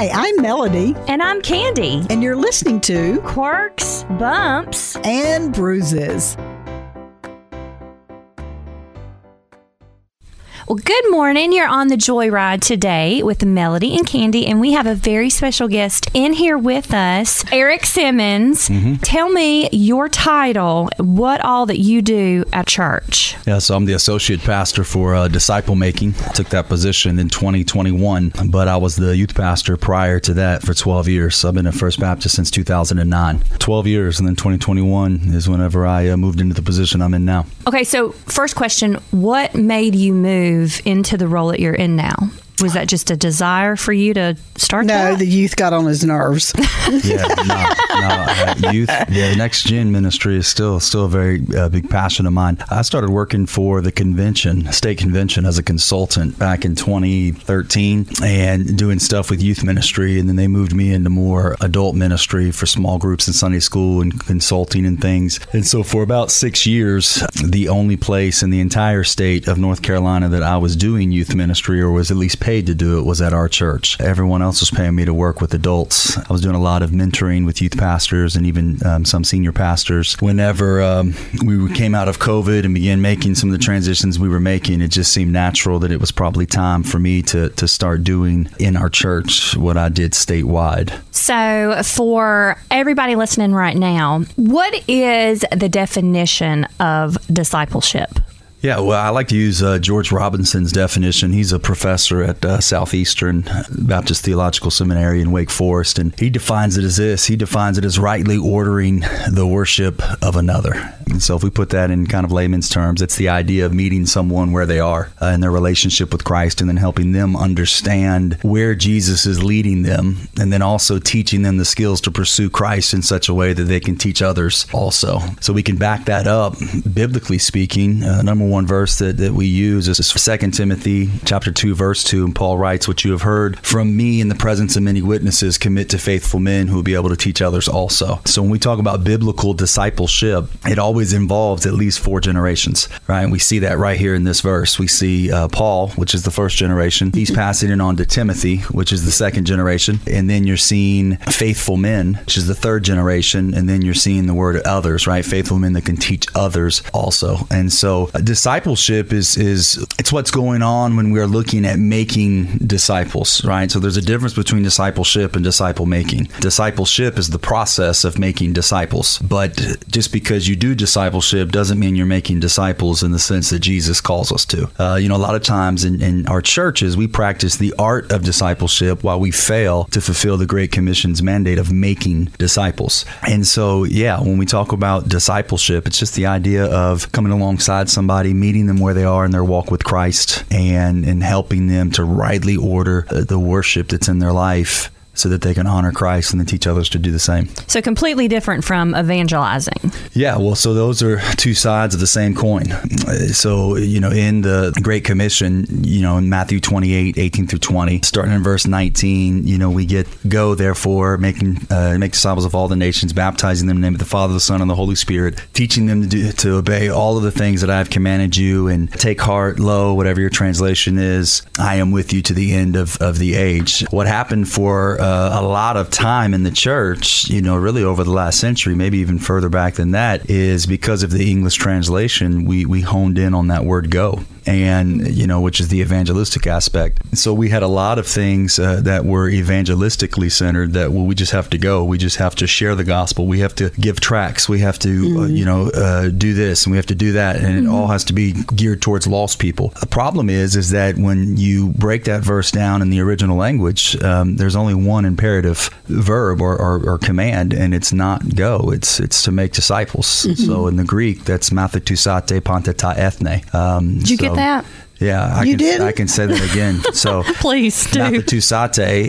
Hi, I'm Melody, And I'm Candi. and you're listening to Quirks, bumps. And Bruises. Well, good morning. You're on the Joyride today with Melody and Candi, and we have a very special guest in here with us, Eric Simmons. Tell me your title, what all that you do at church. Yeah, so I'm the associate pastor for uh, disciple making. I took that position in 2021, but I was the youth pastor prior to that for 12 years. So I've been at First Baptist since 2009. 12 years, and then 2021 is whenever I uh, moved into the position I'm in now. Okay, so first question What made you move into the role that you're in now? Was that just a desire for you to start No, that? the youth got on his nerves. Yeah, no, no, uh, youth. Yeah, the next gen ministry is still still a very uh, big passion of mine. I started working for the convention, state convention, as a consultant back in 2013, and doing stuff with youth ministry. And then they moved me into more adult ministry for small groups in Sunday school and consulting and things. And so for about six years, the only place in the entire state of North Carolina that I was doing youth ministry or was at least paid to do it was at our church. Everyone else was paying me to work with adults. I was doing a lot of mentoring with youth pastors and even um, some senior pastors. Whenever um, we came out of COVID and began making some of the transitions we were making, it just seemed natural that it was probably time for me to, to start doing in our church what I did statewide. So, for everybody listening right now, what is the definition of discipleship? Yeah, well, I like to use uh, George Robinson's definition. He's a professor at uh, Southeastern Baptist Theological Seminary in Wake Forest, and he defines it as this he defines it as rightly ordering the worship of another. And so, if we put that in kind of layman's terms, it's the idea of meeting someone where they are uh, in their relationship with Christ and then helping them understand where Jesus is leading them, and then also teaching them the skills to pursue Christ in such a way that they can teach others also. So, we can back that up, biblically speaking. Uh, number one verse that, that we use is 2 Timothy chapter 2 verse 2 and Paul writes what you have heard from me in the presence of many witnesses commit to faithful men who will be able to teach others also. So when we talk about biblical discipleship it always involves at least four generations right? And we see that right here in this verse. We see uh, Paul which is the first generation. He's passing it on to Timothy which is the second generation. And then you're seeing faithful men which is the third generation. And then you're seeing the word of others right? Faithful men that can teach others also. And so uh, discipleship is is it's what's going on when we are looking at making disciples, right? So there's a difference between discipleship and disciple making. Discipleship is the process of making disciples, but just because you do discipleship doesn't mean you're making disciples in the sense that Jesus calls us to. Uh, you know, a lot of times in, in our churches we practice the art of discipleship while we fail to fulfill the Great Commission's mandate of making disciples. And so, yeah, when we talk about discipleship, it's just the idea of coming alongside somebody meeting them where they are in their walk with Christ and and helping them to rightly order the worship that's in their life so that they can honor Christ and then teach others to do the same. So, completely different from evangelizing. Yeah, well, so those are two sides of the same coin. So, you know, in the Great Commission, you know, in Matthew 28, 18 through 20, starting in verse 19, you know, we get, go therefore, making, uh, make disciples of all the nations, baptizing them in the name of the Father, the Son, and the Holy Spirit, teaching them to, do, to obey all of the things that I have commanded you, and take heart, lo, whatever your translation is, I am with you to the end of, of the age. What happened for uh, Uh, a lot of time in the church, you know, really over the last century, maybe even further back than that, is because of the English translation, we, we honed in on that word go. And, you know, which is the evangelistic aspect. So we had a lot of things uh, that were evangelistically centered that, well, we just have to go. We just have to share the gospel. We have to give tracts. We have to, uh, you know, uh, do this and we have to do that. And it all has to be geared towards lost people. The problem is, is that when you break that verse down in the original language, um, there's only one imperative verb or, or, or command, and it's not go. It's it's to make disciples. So in the Greek, that's matheteusate pantata ethne. Um, Did you get that? Yeah, I You can, did? I can say that again. So Please do.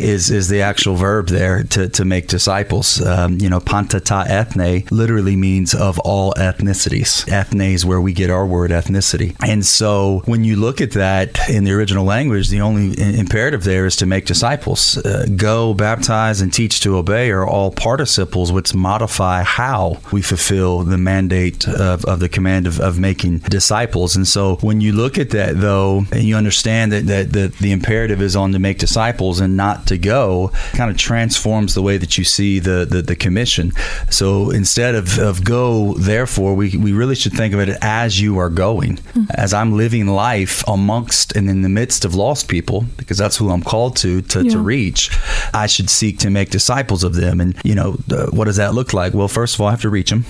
Is is the actual verb there to, to make disciples. Um, you know, pantata ethne literally means of all ethnicities. Ethne is where we get our word ethnicity. And so when you look at that in the original language, the only imperative there is to make disciples. Uh, go, baptize, and teach to obey are all participles which modify how we fulfill the mandate of, of the command of, of making disciples. And so when you look at that, though, and you understand that, that, that the imperative is on to make disciples and not to go, kind of transforms the way that you see the, the, the commission. So instead of, of go, therefore, we, we really should think of it as you are going, mm-hmm. as I'm living life amongst and in the midst of lost people, because that's who I'm called to, to, yeah. to reach. I should seek to make disciples of them. And, you know, uh, what does that look like? Well, first of all, I have to reach them.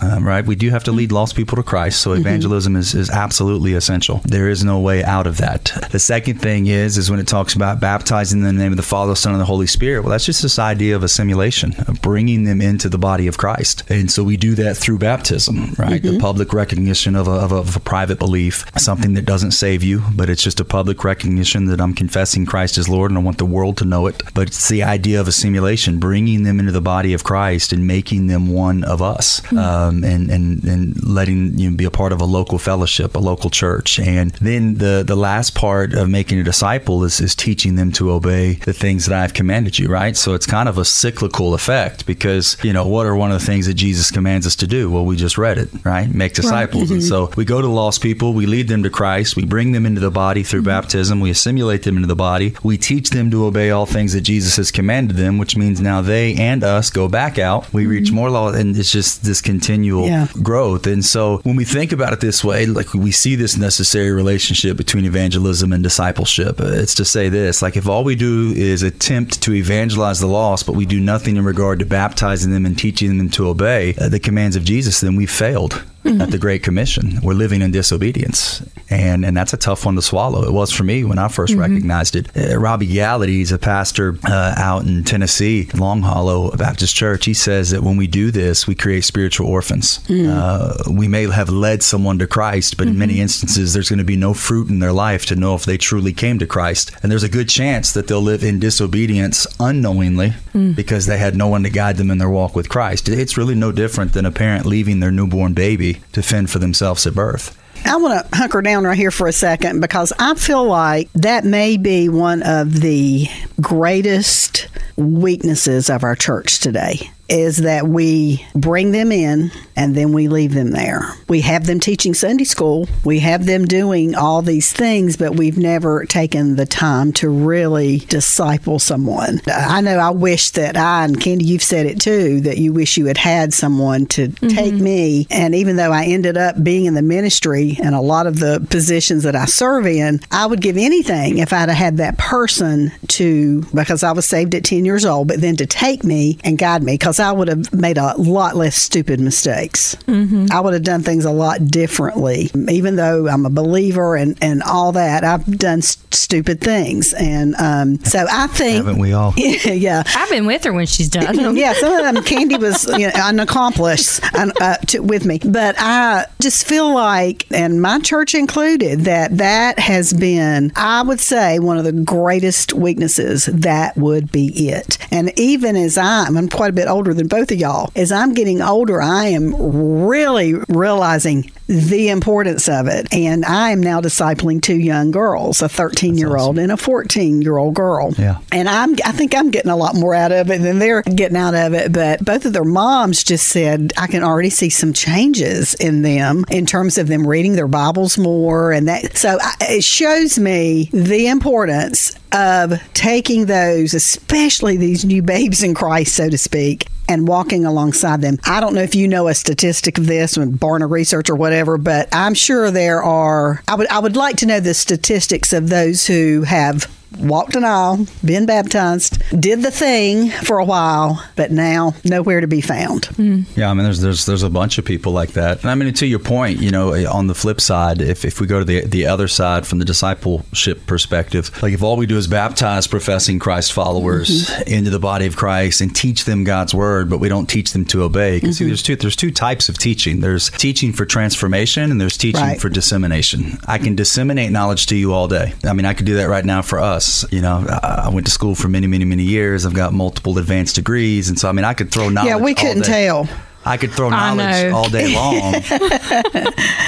Um, right? We do have to lead lost people to Christ, so mm-hmm. evangelism mm-hmm. is, is absolutely essential. There is no way out of that. The second thing is is when it talks about baptizing in the name of the Father, Son, and the Holy Spirit. Well, that's just this idea of assimilation, of bringing them into the body of Christ, and so we do that through baptism, right? Mm-hmm. The public recognition of a, of, a, of a private belief, something that doesn't save you, but it's just a public recognition that I'm confessing Christ as Lord, and I want the world to know it. But it's the idea of assimilation, bringing them into the body of Christ and making them one of us. Mm-hmm. Uh, um, and, and, and letting you know, be a part of a local fellowship, a local church. And then the, the last part of making a disciple is, is teaching them to obey the things that I've commanded you, right? So it's kind of a cyclical effect because, you know, what are one of the things that Jesus commands us to do? Well, we just read it, right? Make disciples. Right. Mm-hmm. And so we go to lost people, we lead them to Christ, we bring them into the body through mm-hmm. baptism, we assimilate them into the body, we teach them to obey all things that Jesus has commanded them, which means now they and us go back out, we mm-hmm. reach more law, and it's just this continual yeah. growth. And so when we think about it this way, like we see this necessary relationship between evangelism and discipleship. Uh, it's to say this like if all we do is attempt to evangelize the lost, but we do nothing in regard to baptizing them and teaching them to obey uh, the commands of Jesus, then we failed. At the Great Commission. We're living in disobedience. And, and that's a tough one to swallow. It was for me when I 1st mm-hmm. recognized it. Uh, Robby Gallaty is a pastor uh, out in Tennessee, Long Hollow Baptist Church. He says that when we do this, we create spiritual orphans. Mm. Uh, we may have led someone to Christ, but mm-hmm. in many mm-hmm. instances, there's going to be no fruit in their life to know if they truly came to Christ. And there's a good chance that they'll live in disobedience unknowingly mm. because they had no one to guide them in their walk with Christ. It's really no different than a parent leaving their newborn baby to fend for themselves at birth. I want to hunker down right here for a second because I feel like that may be one of the greatest weaknesses of our church today is that we bring them in and then we leave them there. We have them teaching Sunday school, we have them doing all these things, but we've never taken the time to really disciple someone. I know I wish that I, and Candi, you've said it too, that you wish you had had someone to mm-hmm. take me. And even though I ended up being in the ministry and a lot of the positions that I serve in, I would give anything if I'd have had that person to, because I was saved at 10 years old, but then to take me and guide me. Because I would have made a lot less stupid mistakes. Mm-hmm. I would have done things a lot differently. Even though I'm a believer and, and all that, I've done st- stupid things. And um, so I think. Haven't we all? Yeah, I've been with her when she's done them. yeah, some of them, Candi was you know, an accomplice uh, to, with me. But I just feel like, and my church included, that that has been, I would say, one of the greatest weaknesses. That would be it. And even as I'm, I'm quite a bit older older than both of y'all. As I'm getting older, I am really realizing the importance of it. And I am now discipling two young girls, a 13 year old and a 14 year old girl. Yeah. And I'm, I think I'm getting a lot more out of it than they're getting out of it. But both of their moms just said, I can already see some changes in them in terms of them reading their Bibles more. And that, so it shows me the importance of taking those, especially these new babes in Christ, so to speak, and walking alongside them. I don't know if you know a statistic of this, Barna Research or whatever, but I'm sure there are. I would I would like to know the statistics of those who have walked an aisle, been baptized, did the thing for a while, but now nowhere to be found. Mm. Yeah, I mean, there's there's there's a bunch of people like that. And I mean, to your point, you know, on the flip side, if, if we go to the the other side from the discipleship perspective, like if all we do is baptize professing Christ followers mm-hmm. into the body of Christ and teach them God's word, but we don't teach them to obey. Because mm-hmm. see, there's two there's two types of teaching. There's teaching for transformation, and there's teaching right. for dissemination. I can disseminate knowledge to you all day. I mean, I could do that right now for us You know, I went to school for many, many, many years. I've got multiple advanced degrees, and so I mean, I could throw knowledge. Yeah, we couldn't tell. I could throw knowledge know. all day long,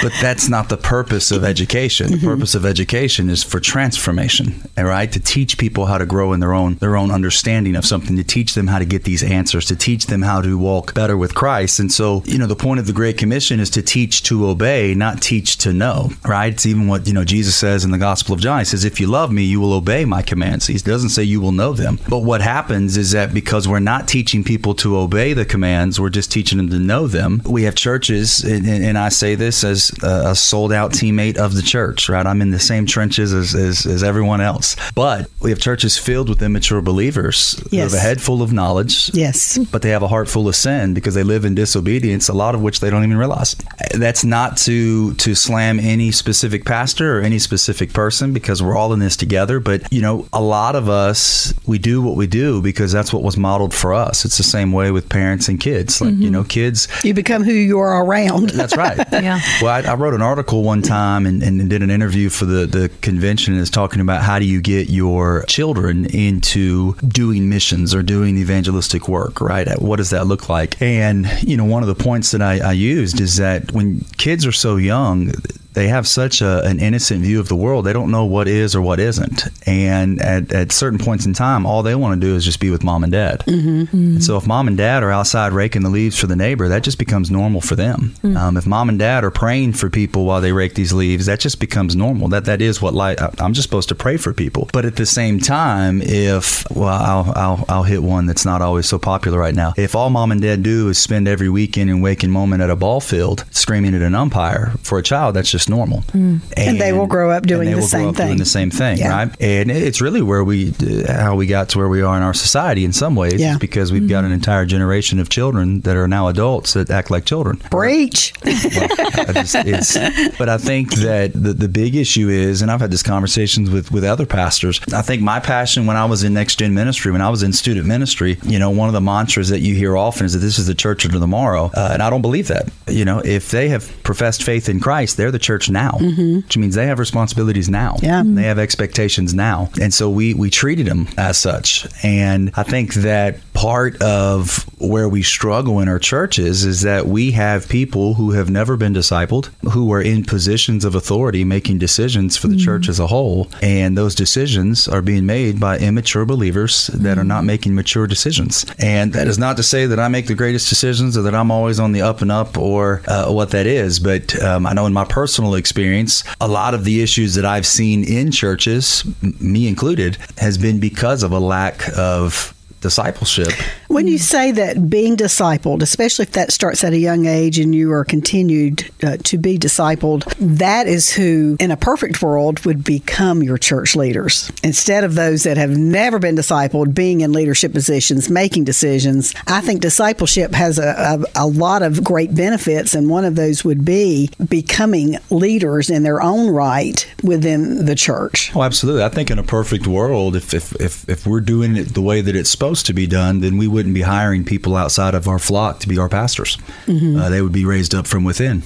but that's not the purpose of education. Mm-hmm. The purpose of education is for transformation, right? To teach people how to grow in their own their own understanding of something, to teach them how to get these answers, to teach them how to walk better with Christ. And so, you know, the point of the Great Commission is to teach to obey, not teach to know, right? It's even what, you know, Jesus says in the Gospel of John. He says, If you love me, you will obey my commands. He doesn't say you will know them. But what happens is that because we're not teaching people to obey the commands, we're just teaching them to know them. We have churches, and, and I say this as a, sold out teammate of the church, right? I'm in the same trenches as, as, as everyone else. But we have churches filled with immature believers who Yes. have a head full of knowledge, Yes. but they have a heart full of sin because they live in disobedience, a lot of which they don't even realize. That's not to to slam any specific pastor or any specific person because we're all in this together, but you know, a lot of us we do what we do because that's what was modeled for us. It's the same way with parents and kids. Like, you mm-hmm. know, kids You become who you are around. that's right. Yeah. Well, I, I wrote an article one time and, and did an interview for the, the convention and is talking about how do you get your children into doing missions or doing evangelistic work, right? What does that look like? And, you know, one of the points that I, I used is that when kids are so young, they have such a, an innocent view of the world. They don't know what is or what isn't. And at, at certain points in time, all they want to do is just be with mom and dad. Mm-hmm. And so if mom and dad are outside raking the leaves for the neighbor, that just becomes normal for them. Um, if mom and dad are praying for people while they rake these leaves, that just becomes normal. That that is what life. I'm just supposed to pray for people. But at the same time, if well, I'll I'll, I'll hit one that's not always so popular right now. If all mom and dad do is spend every weekend and waking moment at a ball field screaming at an umpire for a child, that's just normal. And they will grow up doing and they the will same grow up thing. Doing the same thing, Yeah. right? And it's really where we, how we got to where we are in our society. In some ways, Yeah. is because we've got an entire generation of children that are now adults that act like children. Breach. I just, but I think that the, the big issue is, and I've had these conversations with, with other pastors. I think my passion when I was in next gen ministry, when I was in student ministry, you know, one of the mantras that you hear often is that this is the church of tomorrow. Uh, and I don't believe that. You know, if they have professed faith in Christ, they're the church now, mm-hmm. which means they have responsibilities now. Yeah. Mm-hmm. They have expectations now. And so we, we treated them as such. And I think that part of where we struggle in our churches is that we have people who have never been discipled, who are in positions of authority making decisions for the church as a whole. And those decisions are being made by immature believers that are not making mature decisions. And that is not to say that I make the greatest decisions or that I'm always on the up and up or uh, what that is. But um, I know in my personal experience, a lot of the issues that I've seen in churches, m- me included, has been because of a lack of discipleship. When you say that being discipled, especially if that starts at a young age and you are continued uh, to be discipled, that is who, in a perfect world, would become your church leaders. Instead of those that have never been discipled, being in leadership positions, making decisions, I think discipleship has a, a, a lot of great benefits, and one of those would be becoming leaders in their own right within the church. Oh, absolutely. I think in a perfect world, if, if, if, if we're doing it the way that it's supposed to be done, then we wouldn't be hiring people outside of our flock to be our pastors. Uh, they would be raised up from within.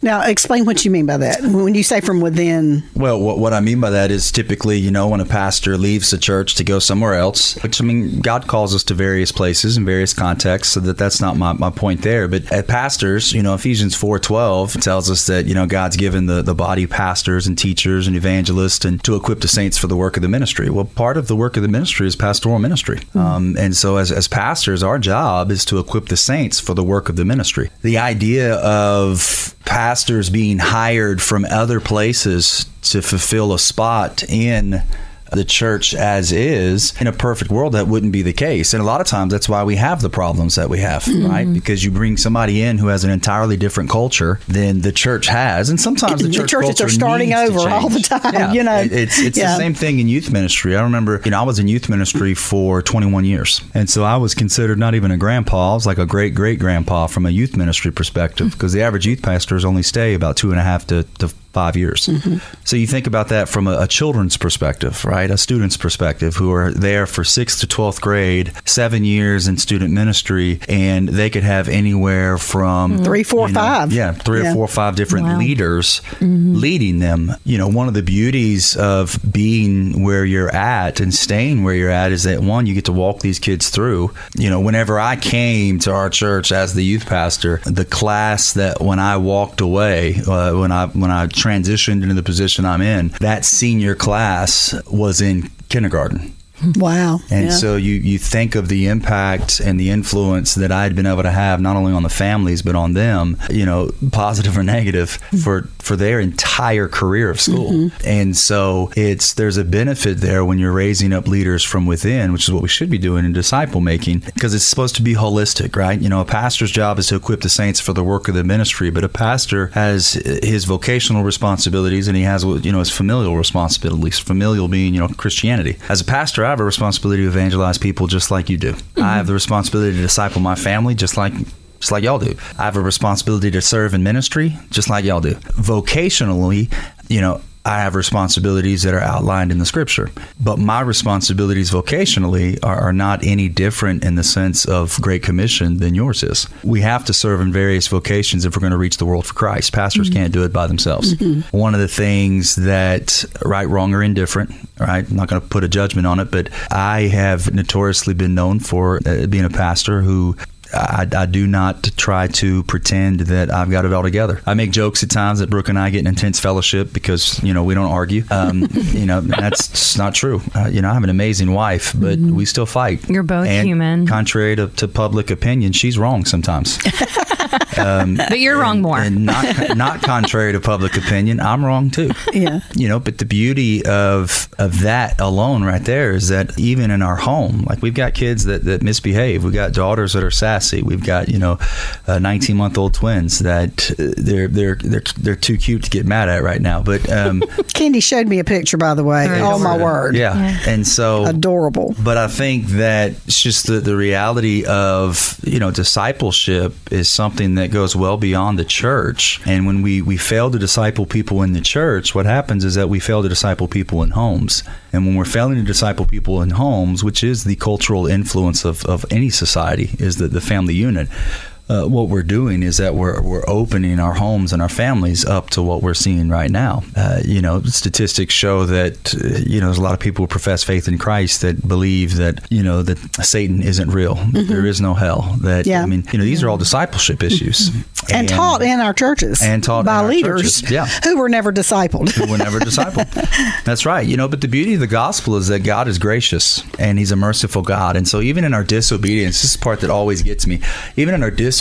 Now, explain what you mean by that. When you say from within, Well, what, what I mean by that is typically, you know, when a pastor leaves the church to go somewhere else, which I mean, God calls us to various places in various contexts, so that that's not my, my point there. But at pastors, you know, Ephesians four twelve tells us that you know God's given the the body pastors and teachers and evangelists and to equip the saints for the work of the ministry. Well, part of the work of the ministry is pastoral ministry, um, and so as as pastors, our job is to equip the saints for the work of the ministry. The idea of pastors being hired from other places to fulfill a spot in the church as is in a perfect world that wouldn't be the case. And a lot of times that's why we have the problems that we have mm-hmm. right? Because you bring somebody in who has an entirely different culture than the church has. And sometimes the, The church churches are starting over all the time, Yeah. you know. It- it's it's Yeah. the same thing in youth ministry. I remember you know i was in youth ministry for 21 years. And so i was considered not even a grandpa. I was like a great great grandpa from a youth ministry perspective hmm. because the average youth pastors only stay about two and a half to, to five years. So you think about that from a, a children's perspective, right? A student's perspective who are there for sixth to 12th grade, seven years in student ministry, and they could have anywhere from Three, four, you know, five. Yeah, three Yeah. or four or five different Wow. leaders leading them. You know, one of the beauties of being where you're at and staying where you're at is that one, you get to walk these kids through. You know, whenever I came to our church as the youth pastor, the class that when I walked away, uh, when I when I transitioned into the position I'm in, that senior class was in kindergarten. Wow. And Yeah. so you, you think of the impact and the influence that I'd been able to have not only on the families but on them, you know, positive or negative mm-hmm. for for their entire career of school. Mm-hmm. And so it's there's a benefit there when you're raising up leaders from within, which is what we should be doing in disciple making because it's supposed to be holistic, right? You know, a pastor's job is to equip the saints for the work of the ministry, but a pastor has his vocational responsibilities and he has you know his familial responsibilities, familial being, you know, Christianity. As a pastor, I have a responsibility to evangelize people just like you do. I mm-hmm. have the responsibility to disciple my family just like just like y'all do. I have a responsibility to serve in ministry just like y'all do. Vocationally, you know, I have responsibilities that are outlined in the scripture, but my responsibilities vocationally are, are not any different in the sense of Great Commission than yours is. We have to serve in various vocations if we're going to reach the world for Christ. Pastors can't do it by themselves. One of the things that, right, wrong, or indifferent, right, I'm not going to put a judgment on it, but I have notoriously been known for uh, being a pastor who I, I do not try to pretend that I've got it all together. I make jokes at times that Brooke and I get in intense fellowship because you know we don't argue. Um, you know that's not true. Uh, you know I have an amazing wife, but we still fight. You're both And human. Contrary to, to public opinion, she's wrong sometimes. but you're wrong more. and not not contrary to public opinion, I'm wrong too. Yeah. You know, but the beauty of of that alone right there is that even in our home, like we've got kids that, that misbehave. We've got daughters that are sassy. We've got, you know, 19 month old twins that uh, they're they're they're they're too cute to get mad at right now. But um Candi showed me a picture, by the way. Very Oh, my adorable. word. yeah. Yeah. And so Adorable. but I think that it's just the, the reality of, you know, discipleship is something that goes well beyond the church. And when we, we fail to disciple people in the church, what happens is that we fail to disciple people in homes. And when we're failing to disciple people in homes, which is the cultural influence of, of any society, is the, the family unit. Uh, what we're doing is that we're, we're opening our homes and our families up to what we're seeing right now. Uh, you know, statistics show that, uh, you know, there's a lot of people who profess faith in Christ that believe that, you know, that Satan isn't real, that there is no hell. That, Yeah. I mean, you know, these are all discipleship issues. And, taught in our churches. and taught by leaders churches, yeah. who were never discipled. who were never discipled. That's right. You know, but the beauty of the gospel is that God is gracious and He's a merciful God. And so, even in our disobedience, this is the part that always gets me. Even in our disobedience,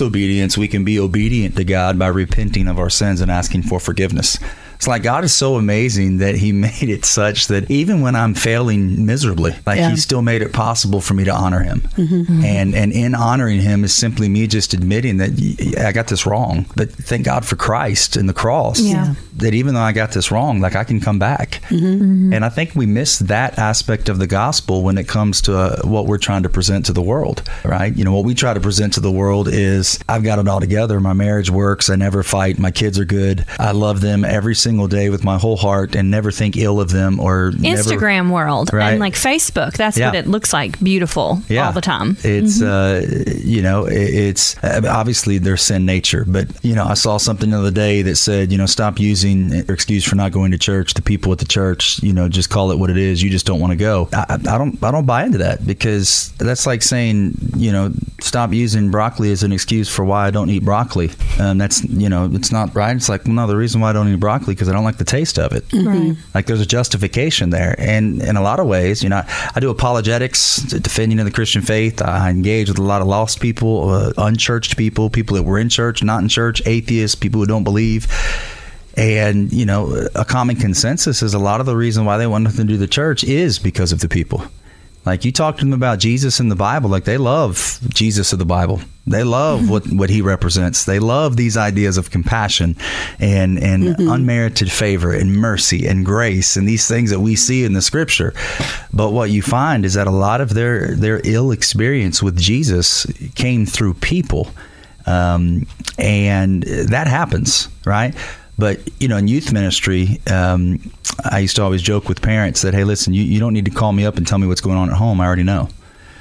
we can be obedient to God by repenting of our sins and asking for forgiveness. It's like God is so amazing that He made it such that even when I'm failing miserably, like Yeah. He still made it possible for me to honor Him. Mm-hmm. Mm-hmm. And and in honoring Him is simply me just admitting that I got this wrong. But thank God for Christ and the cross Yeah. that even though I got this wrong, like I can come back. Mm-hmm. And I think we miss that aspect of the gospel when it comes to uh, what we're trying to present to the world, right? You know, what we try to present to the world is I've got it all together. My marriage works. I never fight. My kids are good. I love them every single day with my whole heart and never think ill of them or never- Instagram world Right. and like Facebook. That's what it looks like. Beautiful all the time. It's uh, you know, it's uh, obviously their sin nature, but you know, I saw something the other day that said, you know, stop using your excuse for not going to church. The people at the church, you know, just call it what it is. You just don't want to go. I, I I don't, I don't buy into that because that's like saying, you know, stop using broccoli as an excuse for why I don't eat broccoli. Um, that's you know, it's not right. It's like, well, no, the reason why I don't eat broccoli because I don't like the taste of it. Right. Like there's a justification there, and in a lot of ways, you know, I do apologetics, defending of the Christian faith. I engage with a lot of lost people, uh, unchurched people, people that were in church, not in church, atheists, people who don't believe. And you know, a common consensus is a lot of the reason why they want nothing to do with the church is because of the people. Like you talk to them about Jesus in the Bible, like they love Jesus of the Bible. They love what, what he represents. They love these ideas of compassion and and unmerited favor and mercy and grace and these things that we see in the scripture. But what you find is that a lot of their their ill experience with Jesus came through people. Um, and that happens, right? But you know, in youth ministry, um, I used to always joke with parents that, "Hey, listen, you, you don't need to call me up and tell me what's going on at home. I already know."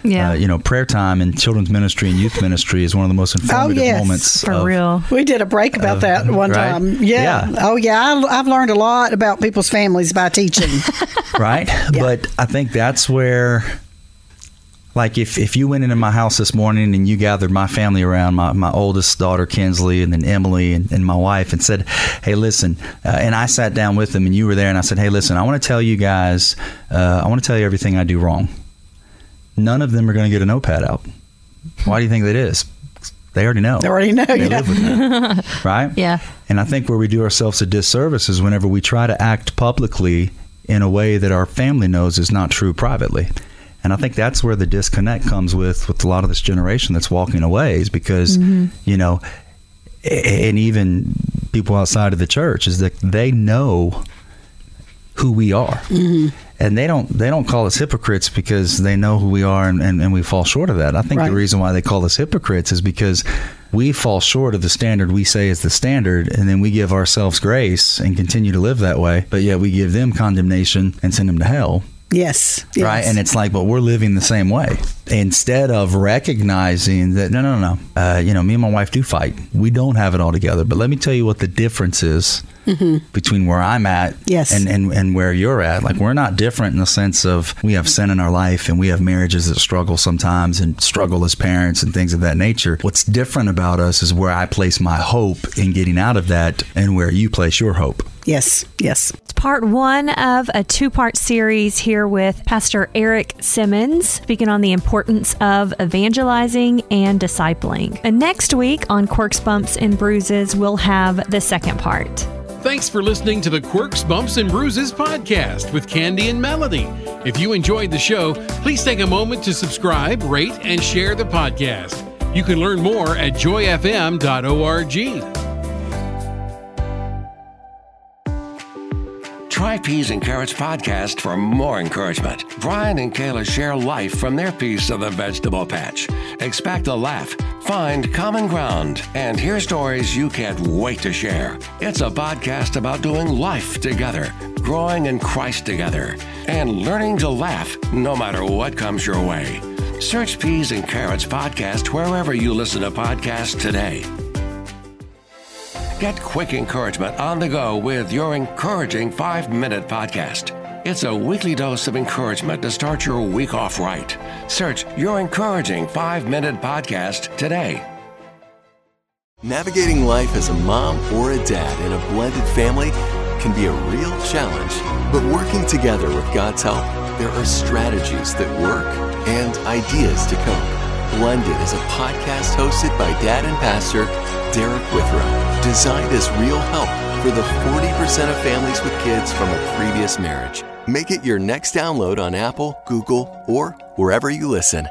Yeah. Uh, you know, prayer time in children's ministry and youth ministry is one of the most informative oh, yes. moments. For of- real. We did a break about that one right? time. Yeah. Yeah. Oh, yeah. I, I've learned a lot about people's families by teaching. right? But I think that's where, like, if, if you went into my house this morning and you gathered my family around, my, my oldest daughter, Kinsley, and then Emily and, and my wife, and said, hey, listen, uh, and I sat down with them and you were there, and I said, hey, listen, I want to tell you guys, uh, I want to tell you everything I do wrong. None of them are going to get a notepad out. Why do you think that is? They already know. They already know. They Yeah. live with that, right? Yeah. And I think where we do ourselves a disservice is whenever we try to act publicly in a way that our family knows is not true privately. And I think that's where the disconnect comes with with a lot of this generation that's walking away is because mm-hmm. you know and even people outside of the church is that they know who we are. Mm-hmm. And they don't they don't call us hypocrites because they know who we are and, and, and we fall short of that. I think Right. the reason why they call us hypocrites is because we fall short of the standard we say is the standard and then we give ourselves grace and continue to live that way. But yet we give them condemnation and send them to hell. Yes. yes. Right. And it's like, but we're living the same way. Instead of recognizing that, no, no, no, uh, you know, me and my wife do fight. We don't have it all together. But let me tell you what the difference is between where I'm at Mm-hmm. Yes. and, and, and where you're at. Like, we're not different in the sense of we have sin in our life and we have marriages that struggle sometimes and struggle as parents and things of that nature. What's different about us is where I place my hope in getting out of that and where you place your hope. Yes. Yes. It's part one of a two part series here with Pastor Eric Simmons, speaking on the importance of evangelizing and discipling. And next week on Quirks, Bumps, and Bruises, we'll have the second part. Thanks for listening to the Quirks, Bumps, and Bruises podcast with Candi and Melody. If you enjoyed the show, please take a moment to subscribe, rate, and share the podcast. You can learn more at joyfm.org. Peas and Carrots podcast for more encouragement. Brian and Kayla share life from their piece of the vegetable patch. Expect a laugh, find common ground, and hear stories you can't wait to share. It's a podcast about doing life together, growing in Christ together, and learning to laugh no matter what comes your way. Search Peas and Carrots podcast wherever you listen to podcasts today. Get quick encouragement on the go with your encouraging five minute podcast. It's a weekly dose of encouragement to start your week off right. Search your encouraging five minute podcast today. Navigating life as a mom or a dad in a blended family can be a real challenge, but working together with God's help, there are strategies that work and ideas to cope. Blended is a podcast hosted by dad and pastor Derek Withrow, designed as real help for the 40% of families with kids from a previous marriage. Make it your next download on Apple, Google, or wherever you listen.